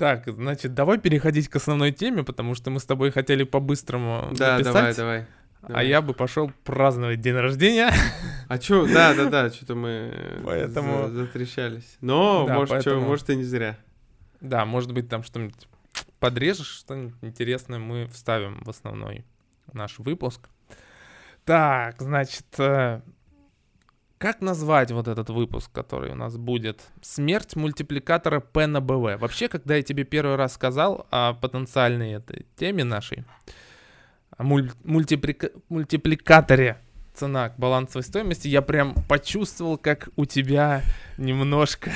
Так, значит, давай переходить к основной теме, потому что мы с тобой хотели по-быстрому Да, записать, давай, давай. а я бы пошел праздновать день рождения. А чё, да, да, да, что-то мы Поэтому- за- затрещались. Но, Да, может, чё, поэтому- может, и не зря. Да, может быть, там что-нибудь подрежешь, что-нибудь интересное мы вставим в основной наш выпуск. Так, значит, э, как назвать вот этот выпуск, который у нас будет? Смерть мультипликатора P на БВ. Вообще, когда я тебе первый раз сказал о потенциальной этой теме нашей, о муль- мультиплика- мультипликаторе цена к балансовой стоимости, я прям почувствовал, как у тебя немножко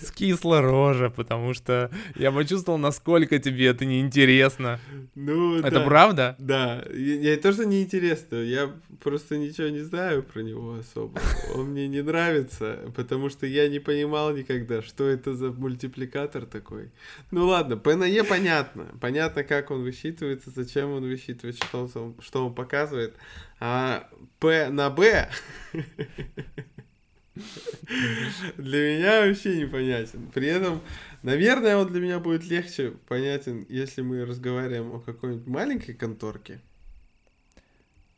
скисла рожа, потому что я почувствовал, насколько тебе это неинтересно. Ну, Это да. правда? Да, я, я тоже неинтересно, я просто ничего не знаю про него особо. Он мне не нравится, потому что я не понимал никогда, что это за мультипликатор такой. Ну ладно, P на E понятно. Понятно, как он высчитывается, зачем он высчитывает, что он, что он показывает. А P на B для меня вообще непонятен. При этом, наверное, он для меня будет легче понятен, если мы разговариваем о какой-нибудь маленькой конторке.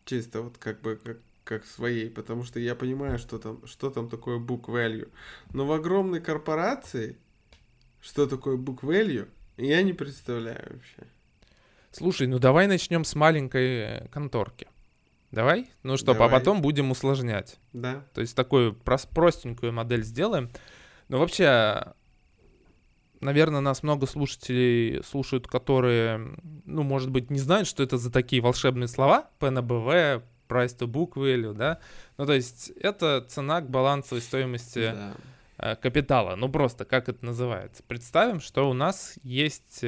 Чисто вот как бы как, как своей, потому что я понимаю, что там, что там такое book value. Но в огромной корпорации, что такое book value, я не представляю вообще. Слушай, ну давай начнем с маленькой э, конторки. Давай? Ну что, а потом будем усложнять. Да. То есть такую прос- простенькую модель сделаем. Но вообще, наверное, нас много слушателей слушают, которые, ну, может быть, не знают, что это за такие волшебные слова. BV, price to book value, да? Ну, то есть это цена к балансовой стоимости да. э, капитала. Ну, просто как это называется. Представим, что у нас есть...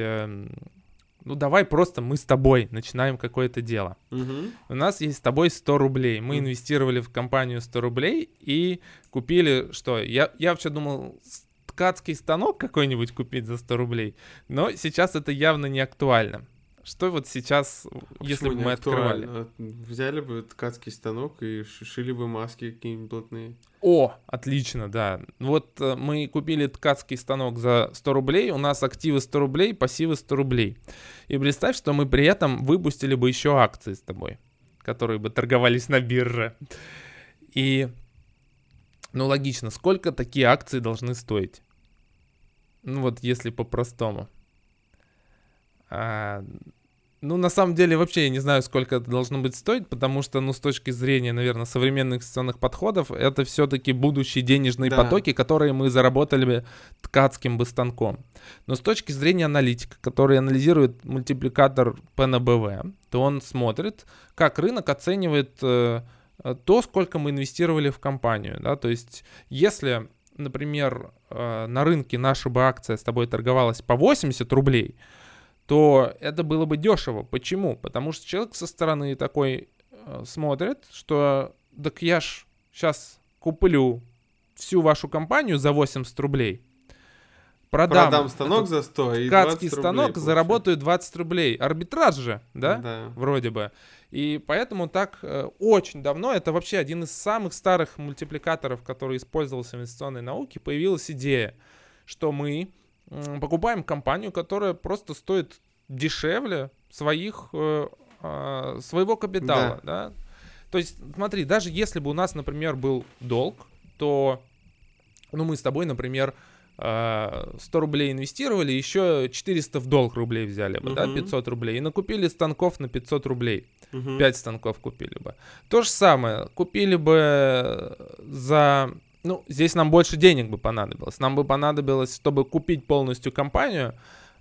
ну, давай просто мы с тобой начинаем какое-то дело. Мгм. У нас есть с тобой 100 рублей. Мы Мгм. инвестировали в компанию 100 рублей и купили что? Я, я вообще думал, ткацкий станок какой-нибудь купить за 100 рублей, но сейчас это явно не актуально. Что вот сейчас, если Почему бы не мы открывали? актуально? Взяли бы ткацкий станок и шили бы маски какие-нибудь блатные. О, отлично, да. Вот э, мы купили ткацкий станок за 100 рублей, у нас активы 100 рублей, пассивы 100 рублей. И представь, что мы при этом выпустили бы еще акции с тобой, которые бы торговались на бирже. И, ну, логично, сколько такие акции должны стоить? Ну, вот если по-простому. А, ну, на самом деле, вообще я не знаю, сколько это должно быть стоить, потому что, ну, с точки зрения, наверное, современных инвестиционных подходов, это все-таки будущие денежные Да. потоки, которые мы заработали ткацким бы станком. Но с точки зрения аналитика, который анализирует мультипликатор BV, то он смотрит, как рынок оценивает э, э, то, сколько мы инвестировали в компанию. Да? То есть, если, например, э, на рынке наша бы акция с тобой торговалась по 80 рублей, то это было бы дешево. Почему? Потому что человек со стороны такой э, смотрит, что так я ж сейчас куплю всю вашу компанию за 80 рублей, продам, Продам станок этот за 100 и 20 ткацкий рублей станок, получу. заработаю 20 рублей. Арбитраж же, да? Да. Вроде бы. И поэтому так э, очень давно, это вообще один из самых старых мультипликаторов, который использовался в инвестиционной науке, появилась идея, что мы покупаем компанию, которая просто стоит дешевле своих, э, а, своего капитала. Да. То есть, смотри, даже если бы у нас, например, был долг, то ну, мы с тобой, например, э, 100 рублей инвестировали, еще 400 в долг рублей взяли бы, да, Мгм. 500 рублей, и накупили станков на 500 рублей. Мгм. 5 станков купили бы. То же самое, купили бы за... Ну, здесь нам больше денег бы понадобилось. Нам бы понадобилось, чтобы купить полностью компанию,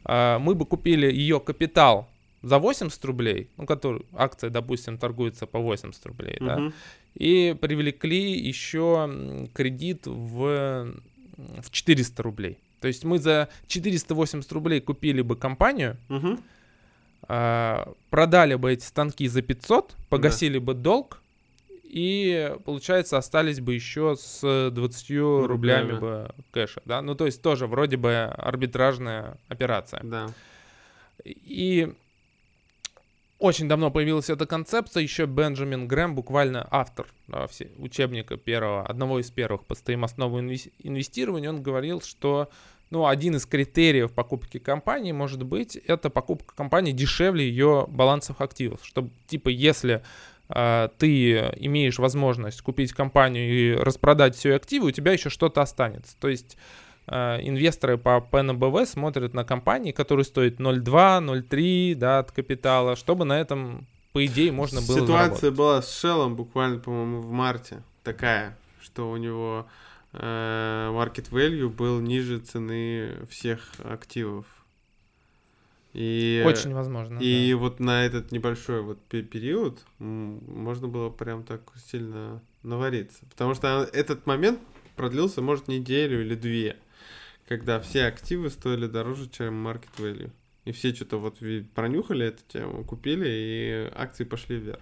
а, мы бы купили ее капитал за 80 рублей, ну, который, акция, допустим, торгуется по 80 рублей, да, Мгм. и привлекли еще кредит в, в 400 рублей. То есть мы за 480 рублей купили бы компанию, а, продали бы эти станки за 500, погасили бы долг, и, получается, остались бы еще с 20 рублями Рублями. бы кэша, да? Ну, то есть тоже вроде бы арбитражная операция. Да. И очень давно появилась эта концепция, еще Бенджамин Грэм, буквально автор да, все- учебника первого, одного из первых по стоимостному инвес- инвестированию, он говорил, что ну, один из критериев покупки компании может быть, это покупка компании дешевле ее балансов активов. Чтобы, типа, если ты имеешь возможность купить компанию и распродать все активы, у тебя еще что-то останется. То есть э, инвесторы по ПНБВ смотрят на компании, которые стоят 0,2, 0,3 да, от капитала, чтобы на этом, по идее, можно было Ситуация заработать. была с Шеллом буквально, по-моему, в марте такая, что у него э, market value был ниже цены всех активов. И, Очень возможно. и да. вот на этот небольшой вот пе- период можно было прям так сильно навариться. Потому что этот момент продлился, может, неделю или две, когда все активы стоили дороже, чем market value. И все что-то вот пронюхали эту тему, купили, и акции пошли вверх.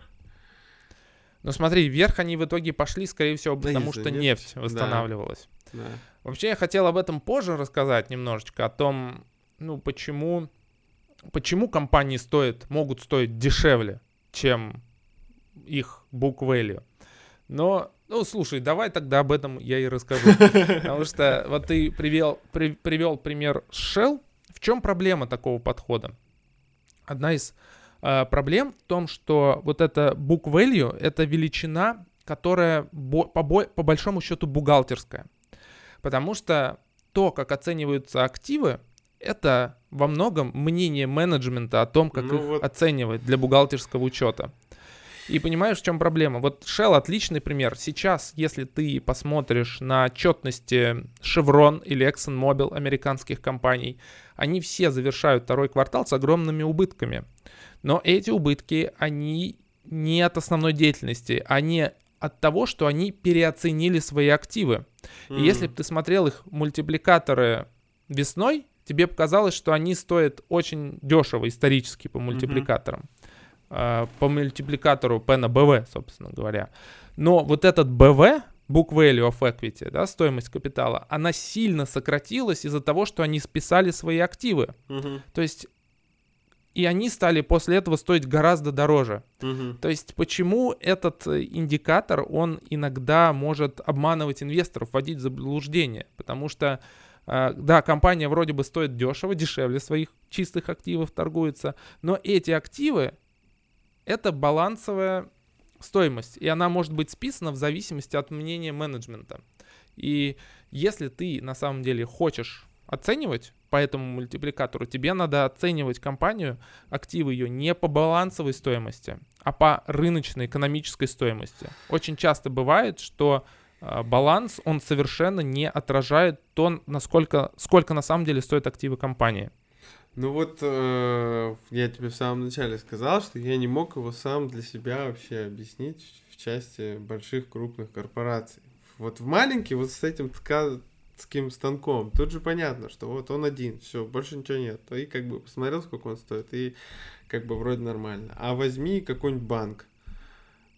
Но смотри, вверх они в итоге пошли, скорее всего, Да, потому что нефть Да. восстанавливалась. Да. Вообще я хотел об этом позже рассказать немножечко, о том, ну, почему, почему компании стоят, могут стоить дешевле, чем их book value. Но, ну, слушай, давай тогда об этом я и расскажу. Потому что вот ты привел, при- привел пример Shell. В чем проблема такого подхода? Одна из э, проблем в том, что вот это book value — это величина, которая бо- по, по большому счету бухгалтерская. Потому что то, как оцениваются активы, это во многом мнение менеджмента о том, как Ну их вот. оценивать для бухгалтерского учета. И понимаешь, в чем проблема? Вот Shell отличный пример. Сейчас, если ты посмотришь на отчетности Chevron или ExxonMobil американских компаний, они все завершают второй квартал с огромными убытками. Но эти убытки, они не от основной деятельности, они от того, что они переоценили свои активы. И если бы ты смотрел их мультипликаторы весной, тебе показалось, что они стоят очень дешево исторически по мультипликаторам. А, По мультипликатору P на BV, собственно говоря. Но вот этот BV, Book Value of Equity, да, стоимость капитала, она сильно сократилась из-за того, что они списали свои активы. Мгм, То есть и они стали после этого стоить гораздо дороже. мгм. То есть почему этот э, индикатор, он иногда может обманывать инвесторов, вводить в заблуждение? Потому что, да, компания вроде бы стоит дешево, дешевле своих чистых активов торгуется, но эти активы — это балансовая стоимость, и она может быть списана в зависимости от мнения менеджмента. И если ты на самом деле хочешь оценивать по этому мультипликатору, тебе надо оценивать компанию, активы ее не по балансовой стоимости, а по рыночной экономической стоимости. Очень часто бывает, что баланс, он совершенно не отражает то, насколько, сколько на самом деле стоят активы компании. Ну вот э, я тебе в самом начале сказал, что я не мог его сам для себя вообще объяснить в части больших крупных корпораций. Вот в маленький вот с этим ткацким станком, тут же понятно, что вот он один, все, больше ничего нет. И как бы посмотрел, сколько он стоит, и как бы вроде нормально. А возьми какой-нибудь банк.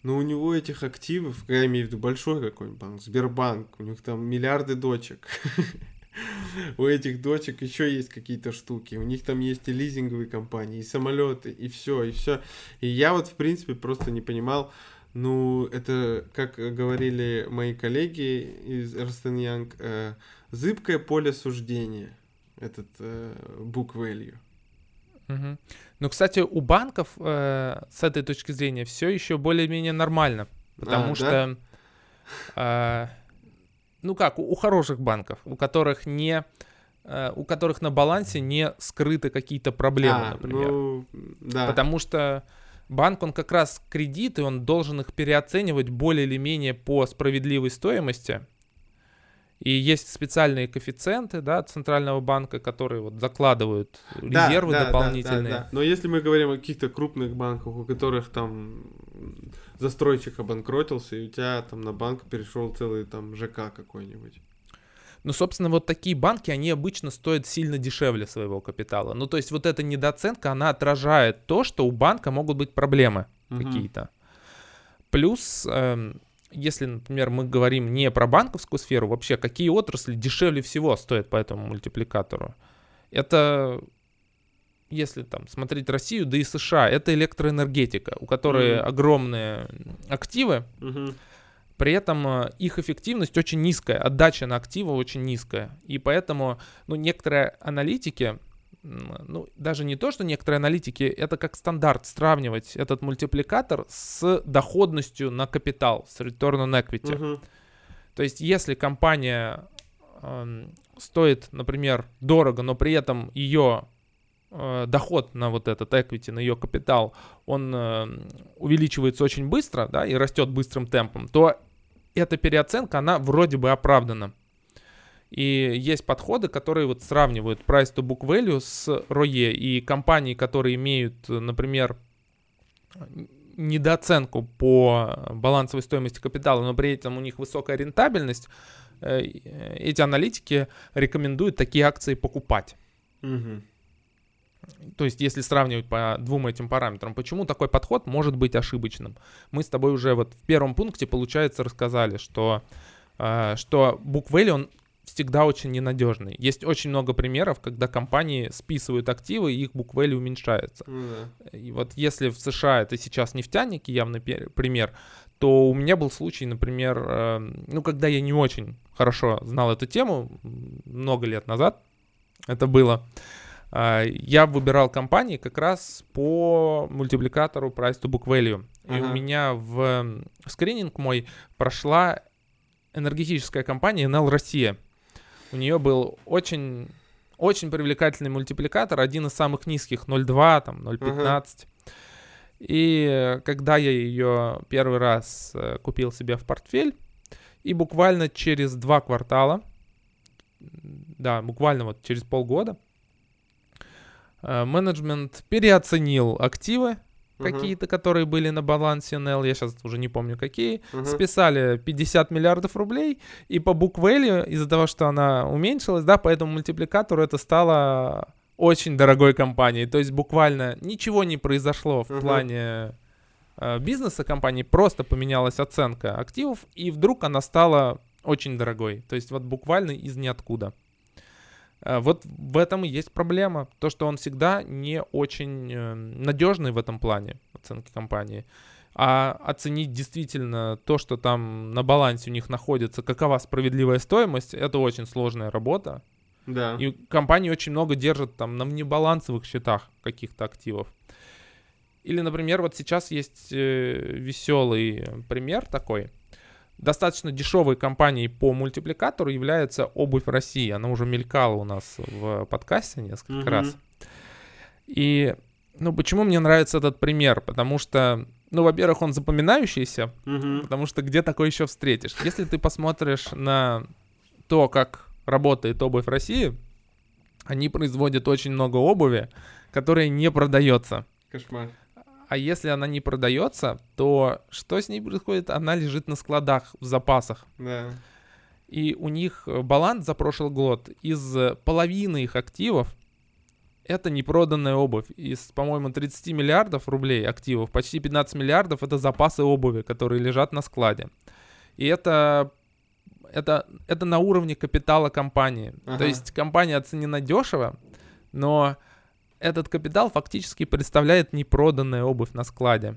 Ну, у него этих активов, я имею в виду большой какой-нибудь банк, Сбербанк, у них там миллиарды дочек. У этих дочек еще есть какие-то штуки. У них там есть и лизинговые компании, и самолеты, и все, и все. И я вот, в принципе, просто не понимал, ну, это, как говорили мои коллеги из Эрстен Янг, зыбкое поле суждения, этот э, book value. Мгм. Ну, кстати, у банков э, с этой точки зрения все еще более-менее нормально, потому А, да? что, э, ну как, у, у хороших банков, у которых не, э, у которых на балансе не скрыты какие-то проблемы, А, например. ну, да. Потому что банк, он как раз кредиты, он должен их переоценивать более или менее по справедливой стоимости. И есть специальные коэффициенты, да, Центрального банка, которые вот закладывают Да, резервы да, да, дополнительные. да, да. Но если мы говорим о каких-то крупных банках, у которых там застройщик обанкротился, и у тебя там на банк перешел целый там ЖК какой-нибудь. Ну, собственно, вот такие банки, они обычно стоят сильно дешевле своего капитала. Ну, то есть вот эта недооценка, она отражает то, что у банка могут быть проблемы Мгм. какие-то. Плюс, эм, если, например, мы говорим не про банковскую сферу, вообще какие отрасли дешевле всего стоят по этому мультипликатору? Это, если там смотреть Россию, да и США, это электроэнергетика, у которой Мгм. огромные активы, Мгм. При этом э, их эффективность очень низкая, отдача на активы очень низкая. И поэтому ну, некоторые аналитики, ну, даже не то, что некоторые аналитики, это как стандарт сравнивать этот мультипликатор с доходностью на капитал, с return on equity. Мгм. То есть, если компания эм, стоит, например, дорого, но при этом ее э, доход на вот этот equity, на ее капитал, он э, увеличивается очень быстро, да, и растет быстрым темпом, то эта переоценка, она вроде бы оправдана. И есть подходы, которые вот сравнивают price to book value с ROE. И компании, которые имеют, например, недооценку по балансовой стоимости капитала, но при этом у них высокая рентабельность, э, эти аналитики рекомендуют такие акции покупать. Мгм. То есть, если сравнивать по двум этим параметрам, почему такой подход может быть ошибочным? Мы с тобой уже вот в первом пункте, получается, рассказали, что, э, что book value, он всегда очень ненадежный. Есть очень много примеров, когда компании списывают активы, и их value уменьшается. Да. И вот если в США это сейчас нефтяники, явный пример, то у меня был случай, например, э, ну, когда я не очень хорошо знал эту тему, много лет назад это было, а, я выбирал компании как раз по мультипликатору price to book value. И у меня в скрининг мой прошла энергетическая компания Enel Россия. У нее был очень, очень привлекательный мультипликатор, один из самых низких, 0,2, там, 0,15. И э, когда я ее первый раз э, купил себе в портфель, и буквально через два квартала, да, буквально вот через полгода, э, менеджмент переоценил активы Какие-то, которые были на балансе NL, я сейчас уже не помню какие, Мгм. списали 50 миллиардов рублей, и по value, из-за того, что она уменьшилась, да, по этому мультипликатору это стало очень дорогой компанией. То есть буквально ничего не произошло в Мгм. плане э, бизнеса компании, просто поменялась оценка активов, и вдруг она стала очень дорогой. То есть вот буквально из ниоткуда. Э, Вот в этом и есть проблема. То, что он всегда не очень э, надежный в этом плане оценки компании. А оценить действительно то, что там на балансе у них находится, какова справедливая стоимость, это очень сложная работа. Да. И компании очень много держат там на внебалансовых счетах каких-то активов. Или, например, вот сейчас есть веселый пример такой. Достаточно дешевой компанией по мультипликатору является обувь России. Она уже мелькала у нас в подкасте несколько Мгм. раз. И, ну, почему мне нравится этот пример? Потому что, ну, во-первых, он запоминающийся, Мгм. Потому что где такое еще встретишь? Если ты посмотришь на то, как работает обувь в России, они производят очень много обуви, которая не продается. Кошмар. А если она не продается, то что с ней происходит? Она лежит на складах в запасах. Да. И у них э, баланс за прошлый год из э, половины их активов это непроданная обувь. Из, по-моему, 30 миллиардов рублей активов, почти 15 миллиардов это запасы обуви, которые лежат на складе. И это, это, это на уровне капитала компании. Ага. То есть компания оценена дешево, но этот капитал фактически представляет непроданная обувь на складе.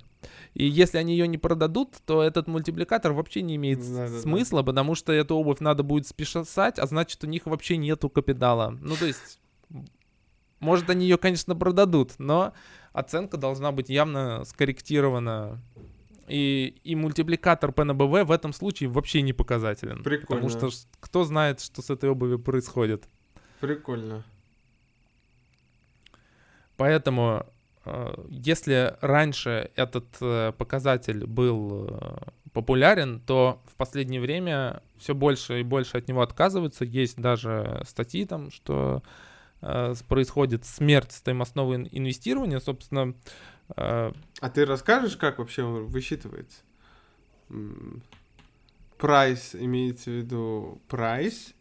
И если они ее не продадут, то этот мультипликатор вообще не имеет Да-да-да. смысла, потому что эту обувь надо будет списать, а значит у них вообще нету капитала. Ну то есть, может они ее, конечно, продадут, но оценка должна быть явно скорректирована. И, и мультипликатор BV в этом случае вообще не показателен. Прикольно. Потому что кто знает, что с этой обувью происходит. Прикольно. Поэтому, э, если раньше этот э, показатель был э, популярен, то в последнее время все больше и больше от него отказываются. Есть даже статьи там, что происходит смерть стоимостного ин- инвестирования. Собственно, А ты расскажешь, как вообще он высчитывается? Прайс имеется в виду прайс.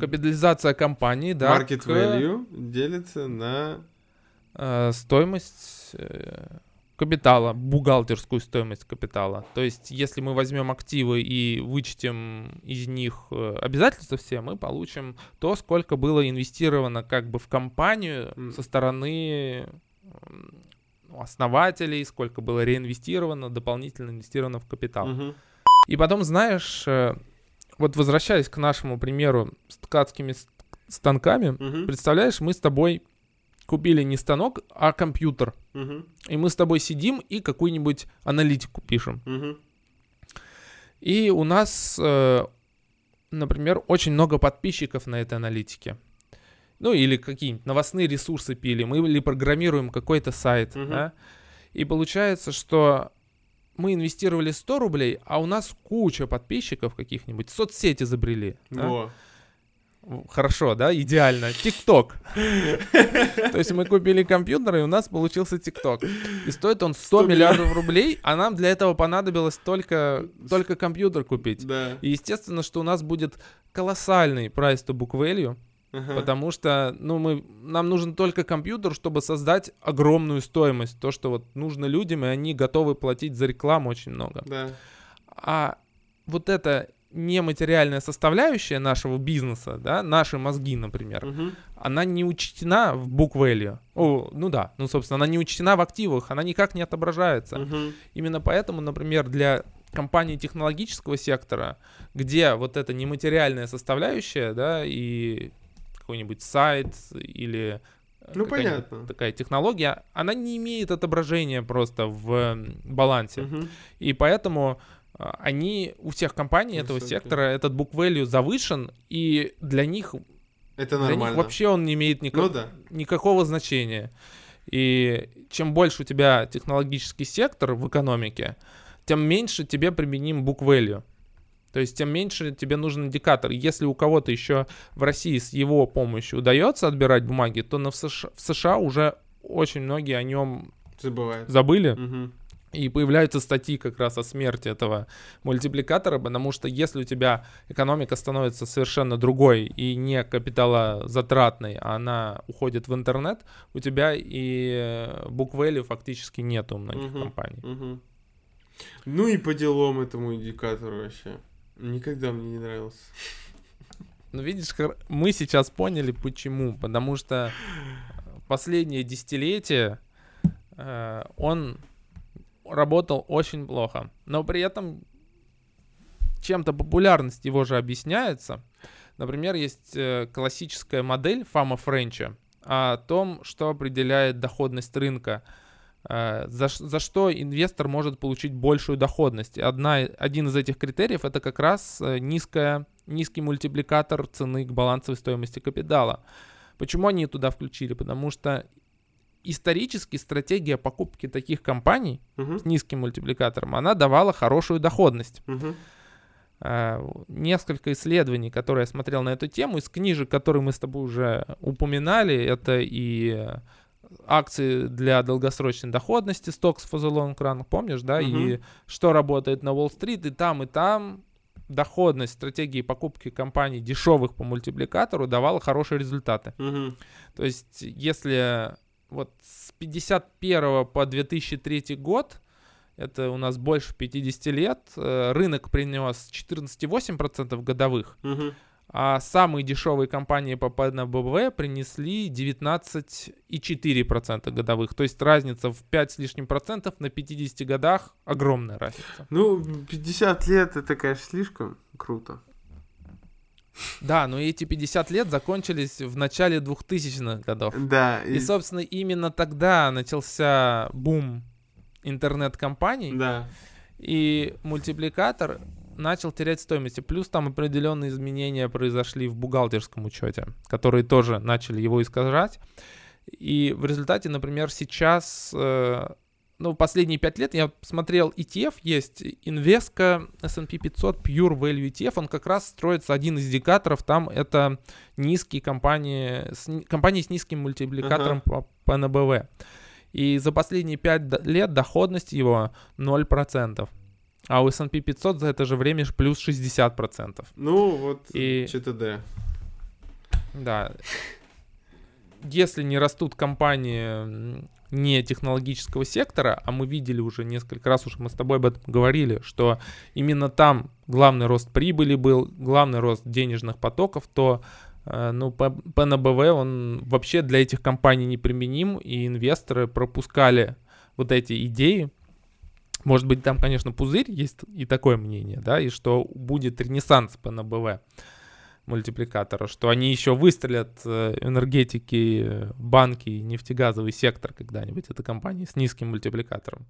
капитализация компании, да, Market к, value делится на... э, стоимость э, капитала, бухгалтерскую стоимость капитала. То есть, если мы возьмем активы и вычтем из них э, обязательства все, мы получим то, сколько было инвестировано как бы в компанию М. со стороны основателей, сколько было реинвестировано, дополнительно инвестировано в капитал. Мгм. И потом, знаешь, вот возвращаясь к нашему примеру с ткацкими станками, Мгм. представляешь, мы с тобой купили не станок, а компьютер. Мгм. И мы с тобой сидим и какую-нибудь аналитику пишем. Мгм. И у нас, э, например, очень много подписчиков на этой аналитике. Ну, или какие-нибудь новостные ресурсы пилим, или программируем какой-то сайт. Мгм. да. И получается, что мы инвестировали 100 рублей, а у нас куча подписчиков каких-нибудь, соцсети забрели. да. Хорошо, да, идеально. ТикТок. То есть мы купили компьютер, и у нас получился ТикТок. И стоит он 100 100 миллиардов рублей, а нам для этого понадобилось только, только компьютер купить. Да. И естественно, что у нас будет колоссальный price to book value, Ага. потому что, ну, мы, нам нужен только компьютер, чтобы создать огромную стоимость. То, что вот нужно людям, и они готовы платить за рекламу очень много. Да. А вот эта нематериальная составляющая нашего бизнеса, да, наши мозги, например, Мгм. она не учтена в book value. О, ну да, ну, собственно, она не учтена в активах, она никак не отображается. Мгм. Именно поэтому, например, для компаний технологического сектора, где вот эта нематериальная составляющая, да, и какой-нибудь сайт или э, Ну, понятно. такая технология, она не имеет отображения просто в балансе. Мгм. И поэтому они, у всех компаний этого сектора этот book value завышен, и для них, Это для них вообще он не имеет никак- Ну да. никакого значения. И чем больше у тебя технологический сектор в экономике, тем меньше тебе применим book value. То есть тем меньше тебе нужен индикатор. Если у кого-то еще в России с его помощью удается отбирать бумаги, то на в, США, в США уже очень многие о нем Забывает. забыли. Мгм. И появляются статьи как раз о смерти этого мультипликатора, потому что если у тебя экономика становится совершенно другой и не капиталозатратной, а она уходит в интернет, у тебя и book value фактически нет у многих Мгм. компаний. Мгм. Ну и по делам этому индикатору вообще. Никогда мне не нравился. Но видишь, мы сейчас поняли почему. Потому что последнее десятилетие э, он работал очень плохо. Но при этом чем-то популярность его же объясняется. Например, есть э, классическая модель Фама Френча о том, что определяет доходность рынка. Э, За, за что инвестор может получить большую доходность. Одна, один из этих критериев это как раз э, низкая, низкий мультипликатор цены к балансовой стоимости капитала. Почему они туда включили? Потому что исторически стратегия покупки таких компаний Мгм. с низким мультипликатором, она давала хорошую доходность. А, Несколько исследований, которые я смотрел на эту тему, из книжек, которые мы с тобой уже упоминали, это и акции для долгосрочной доходности, Stocks for the Long Run, помнишь, да, и Мгм. что работает на Уолл-стрит, и там, и там доходность стратегии покупки компаний дешевых по мультипликатору давала хорошие результаты. Мгм. То есть, если вот с 51 по 2003 год, это у нас больше 50 лет, э, рынок принес 14,8% годовых, Мгм. а самые дешевые компании по ПНБВ принесли 19,4% годовых. То есть разница в 5 с лишним процентов на 50 годах огромная разница. Ну, 50 лет это, конечно, слишком круто. Да, но эти 50 лет закончились в начале 2000-х годов. Да. И, собственно, именно тогда начался бум интернет-компаний, Да. и мультипликатор начал терять стоимости. Плюс там определенные изменения произошли в бухгалтерском учете, которые тоже начали его искажать. И в результате, например, сейчас, э, ну, последние пять лет я смотрел ETF, есть Invesco S&P 500 Pure Value ETF, он как раз строится, один из индикаторов там это низкие компании, с, ни- компании с низким мультипликатором по, по НБВ. И за последние 5 лет доходность его 0%. А у S&P 500 за это же время плюс 60%. Ну, вот И- ЧТД. Да. Если не растут компании не технологического сектора, а мы видели уже несколько раз, уже мы с тобой об этом говорили, что именно там главный рост прибыли был, главный рост денежных потоков, то э, ну, ПНБВ, он вообще для этих компаний неприменим, и инвесторы пропускали вот эти идеи, Может быть, там, конечно, пузырь, есть и такое мнение, да, и что будет ренессанс по НБВ мультипликатора, что они еще выстрелят э, энергетики, банки, нефтегазовый сектор когда-нибудь, это компании с низким мультипликатором.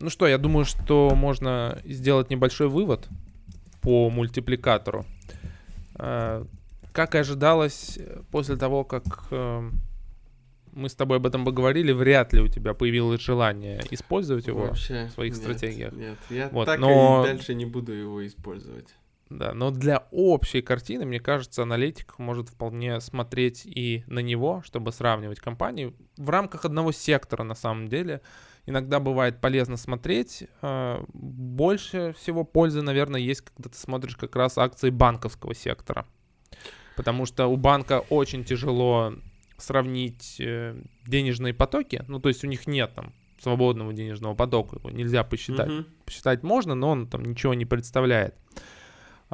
Ну что, я думаю, что можно сделать небольшой вывод по мультипликатору. Э, как и ожидалось, после того, как э, мы с тобой об этом поговорили, вряд ли у тебя появилось желание использовать его Вообще, в своих нет, стратегиях. Нет, я вот, так но... и дальше не буду его использовать. Да, но для общей картины, мне кажется, аналитик может вполне смотреть и на него, чтобы сравнивать компании в рамках одного сектора на самом деле. Иногда бывает полезно смотреть. А, больше всего пользы, наверное, есть, когда ты смотришь как раз акции банковского сектора. Потому что у банка очень тяжело сравнить э, денежные потоки. Ну, то есть у них нет там свободного денежного потока, его нельзя посчитать. Mm-hmm. Посчитать можно, но он там ничего не представляет.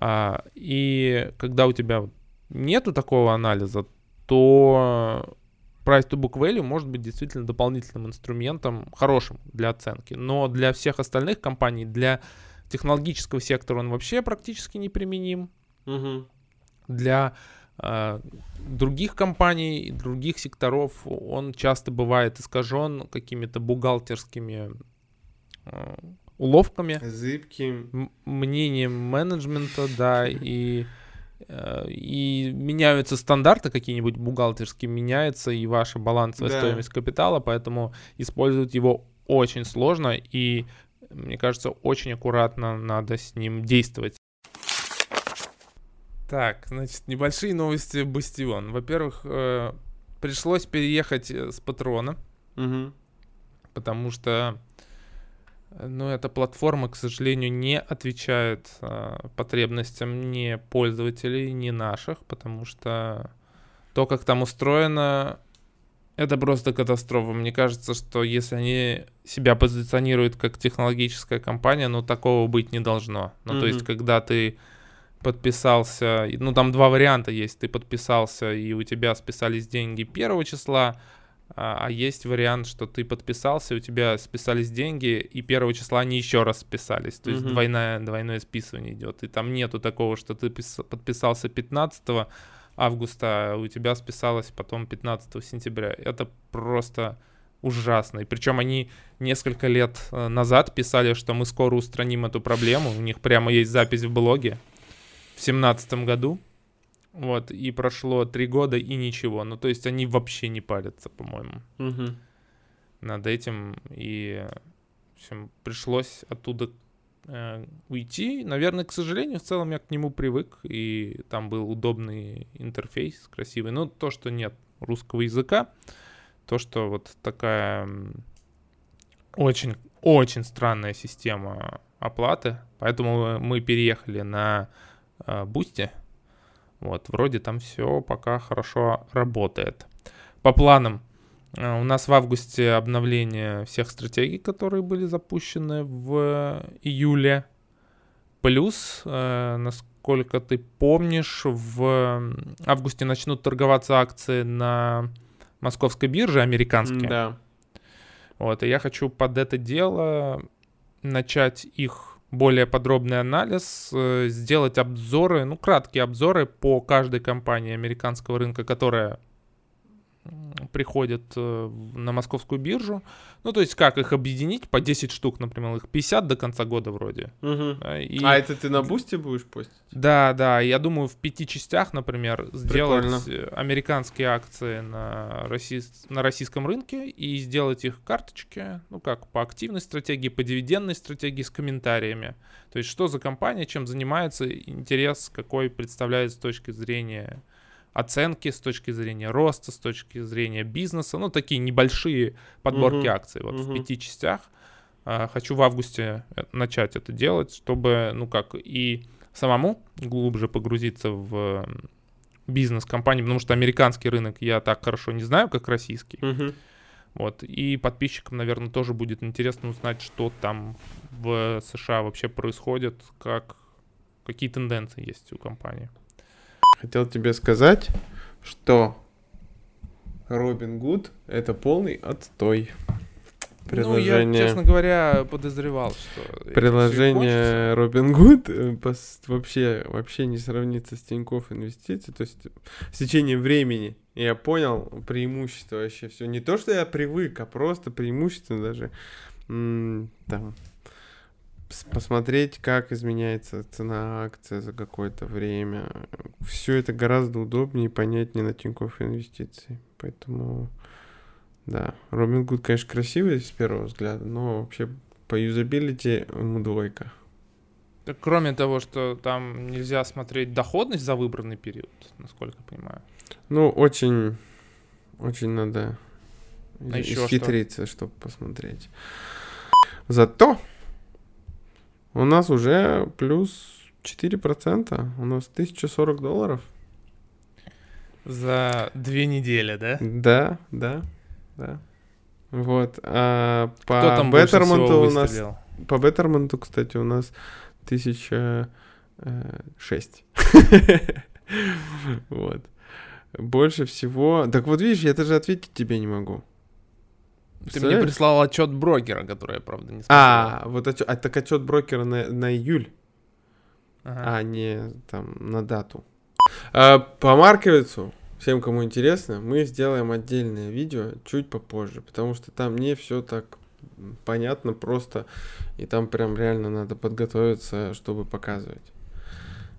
А, и когда у тебя нету такого анализа, то price to book value может быть действительно дополнительным инструментом, хорошим для оценки. Но для всех остальных компаний, для технологического сектора он вообще практически неприменим. Угу. Для э, других компаний, других секторов он часто бывает искажен какими-то бухгалтерскими э, уловками. Зыбким. Мнением менеджмента, да, и Э, и меняются стандарты какие-нибудь бухгалтерские, меняется и ваша балансовая да. стоимость капитала, поэтому использовать его очень сложно и, мне кажется, очень аккуратно надо с ним действовать. Так, значит, небольшие новости Бастион. Во-первых, э, пришлось переехать с патрона, угу. потому что но эта платформа, к сожалению, не отвечает э, потребностям ни пользователей, ни наших, потому что то, как там устроено, это просто катастрофа. Мне кажется, что если они себя позиционируют как технологическая компания, ну такого быть не должно. Ну, mm-hmm. то есть, когда ты подписался, ну там два варианта есть, ты подписался и у тебя списались деньги первого числа, а, а есть вариант, что ты подписался, у тебя списались деньги, и первого числа они еще раз списались. То есть mm-hmm. двойное, двойное списывание идет. И там нету такого, что ты подписался 15 августа, а у тебя списалось потом 15 сентября. Это просто ужасно. И причем они несколько лет э, назад писали, что мы скоро устраним эту проблему. У них прямо есть запись в блоге в семнадцатом году. Вот, и прошло три года и ничего. Ну, то есть они вообще не парятся, по-моему, угу. над этим. И, в общем, пришлось оттуда э, уйти. Наверное, к сожалению, в целом я к нему привык, и там был удобный интерфейс, красивый. Но то, что нет русского языка, то, что вот такая очень, очень странная система оплаты. Поэтому мы переехали на э, Boosty. Вот, вроде там все пока хорошо работает. По планам, э, у нас в августе обновление всех стратегий, которые были запущены в июле. Плюс, э, насколько ты помнишь, в августе начнут торговаться акции на московской бирже американские. Да. Вот, и я хочу под это дело начать их более подробный анализ, э, сделать обзоры, ну, краткие обзоры по каждой компании американского рынка, которая приходят э, на московскую биржу. Ну, то есть как их объединить по 10 штук, например, их 50 до конца года вроде. Угу. И... А это ты на бусте будешь постить? Да, да. Я думаю, в пяти частях, например, сделать Прикольно. американские акции на, россий... на российском рынке и сделать их карточки, ну как, по активной стратегии, по дивидендной стратегии с комментариями. То есть что за компания, чем занимается, интерес какой представляет с точки зрения оценки с точки зрения роста, с точки зрения бизнеса, ну, такие небольшие подборки uh-huh. акций вот uh-huh. в пяти частях. А, хочу в августе э, начать это делать, чтобы, ну, как и самому глубже погрузиться в бизнес компании, потому что американский рынок я так хорошо не знаю, как российский. Uh-huh. Вот, и подписчикам, наверное, тоже будет интересно узнать, что там в США вообще происходит, как, какие тенденции есть у компании хотел тебе сказать, что Робин Гуд это полный отстой. Приложение... Ну, я, честно говоря, подозревал, что... этим всё и Приложение Robinhood вообще, вообще не сравнится с Тинькофф Инвестиции. То есть с течением времени я понял преимущество вообще все. Не то, что я привык, а просто преимущество даже там посмотреть, как изменяется цена акции за какое-то время. Все это гораздо удобнее и понятнее на Тинькофф Инвестиции. Поэтому, да, Robinhood, конечно, красивый с первого взгляда, но вообще по юзабилити ему двойка. Так, кроме того, что там нельзя смотреть доходность за выбранный период, насколько я понимаю. Ну, очень, очень надо А ещё что? исхитриться, чтобы посмотреть. Зато у нас уже плюс 4%, у нас 1040 долларов. За две недели, да? Да, да, да. Вот. А по Кто там Беттерменту у нас? По Беттерменту, кстати, у нас тысяча э, шесть. Вот. Больше всего... Так вот видишь, я даже ответить тебе не могу. Ты мне прислал отчет брокера, который я, правда, не смотрел. А, вот отчё- а, так отчет брокера на, на июль, Ага. а не там на дату. А, по Марковицу, всем, кому интересно, мы сделаем отдельное видео чуть попозже, потому что там не все так понятно, просто, и там прям реально надо подготовиться, чтобы показывать.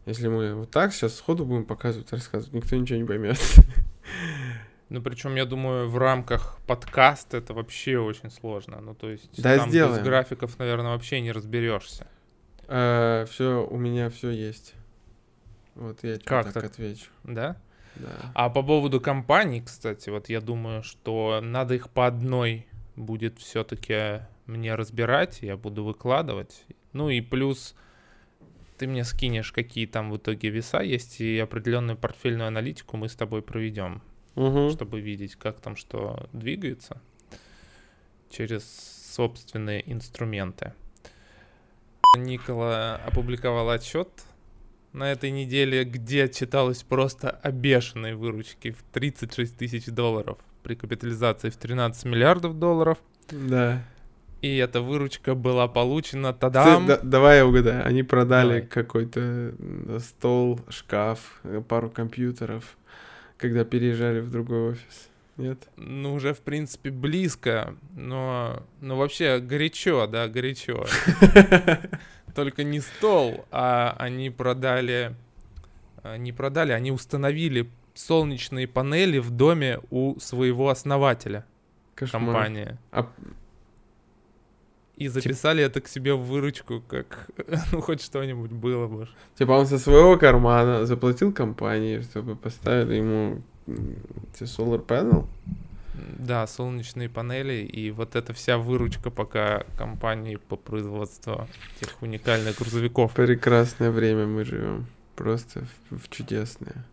Если мы вот так сейчас сходу будем показывать, рассказывать, никто ничего не поймет. Ну, причем, я думаю, в рамках подкаста это вообще очень сложно. Ну, то есть, Да, там сделаем. без графиков, наверное, вообще не разберешься. все, у меня все есть. Вот я Как так так? отвечу. Да? Да. А по поводу компаний, кстати, вот я думаю, что надо их по одной будет все-таки мне разбирать, я буду выкладывать. Ну и плюс ты мне скинешь, какие там в итоге веса есть, и определенную портфельную аналитику мы с тобой проведем, Мгм. чтобы видеть, как там что двигается через собственные инструменты. Никола опубликовал отчет на этой неделе, где читалось просто о бешеной выручке в 36 тысяч долларов при капитализации в 13 миллиардов долларов. Да. И эта выручка была получена Ты- тадам. да- давай я угадаю. Они продали какой-то стол, шкаф, э, пару компьютеров, когда переезжали в другой офис. Нет? Ну, уже, в принципе, близко, но, но вообще горячо, да, горячо. Только не стол, а они продали, а, не продали, они установили солнечные панели в доме у своего основателя Кошмар. компании. А- И записали это к себе в выручку, как, ну, хоть что-нибудь было бы. Типа он со своего кармана заплатил компании, чтобы поставили ему эти solar panel. Да, солнечные панели и вот эта вся выручка пока компании по производству этих уникальных грузовиков. Прекрасное время мы живем. Просто в, в чудесное.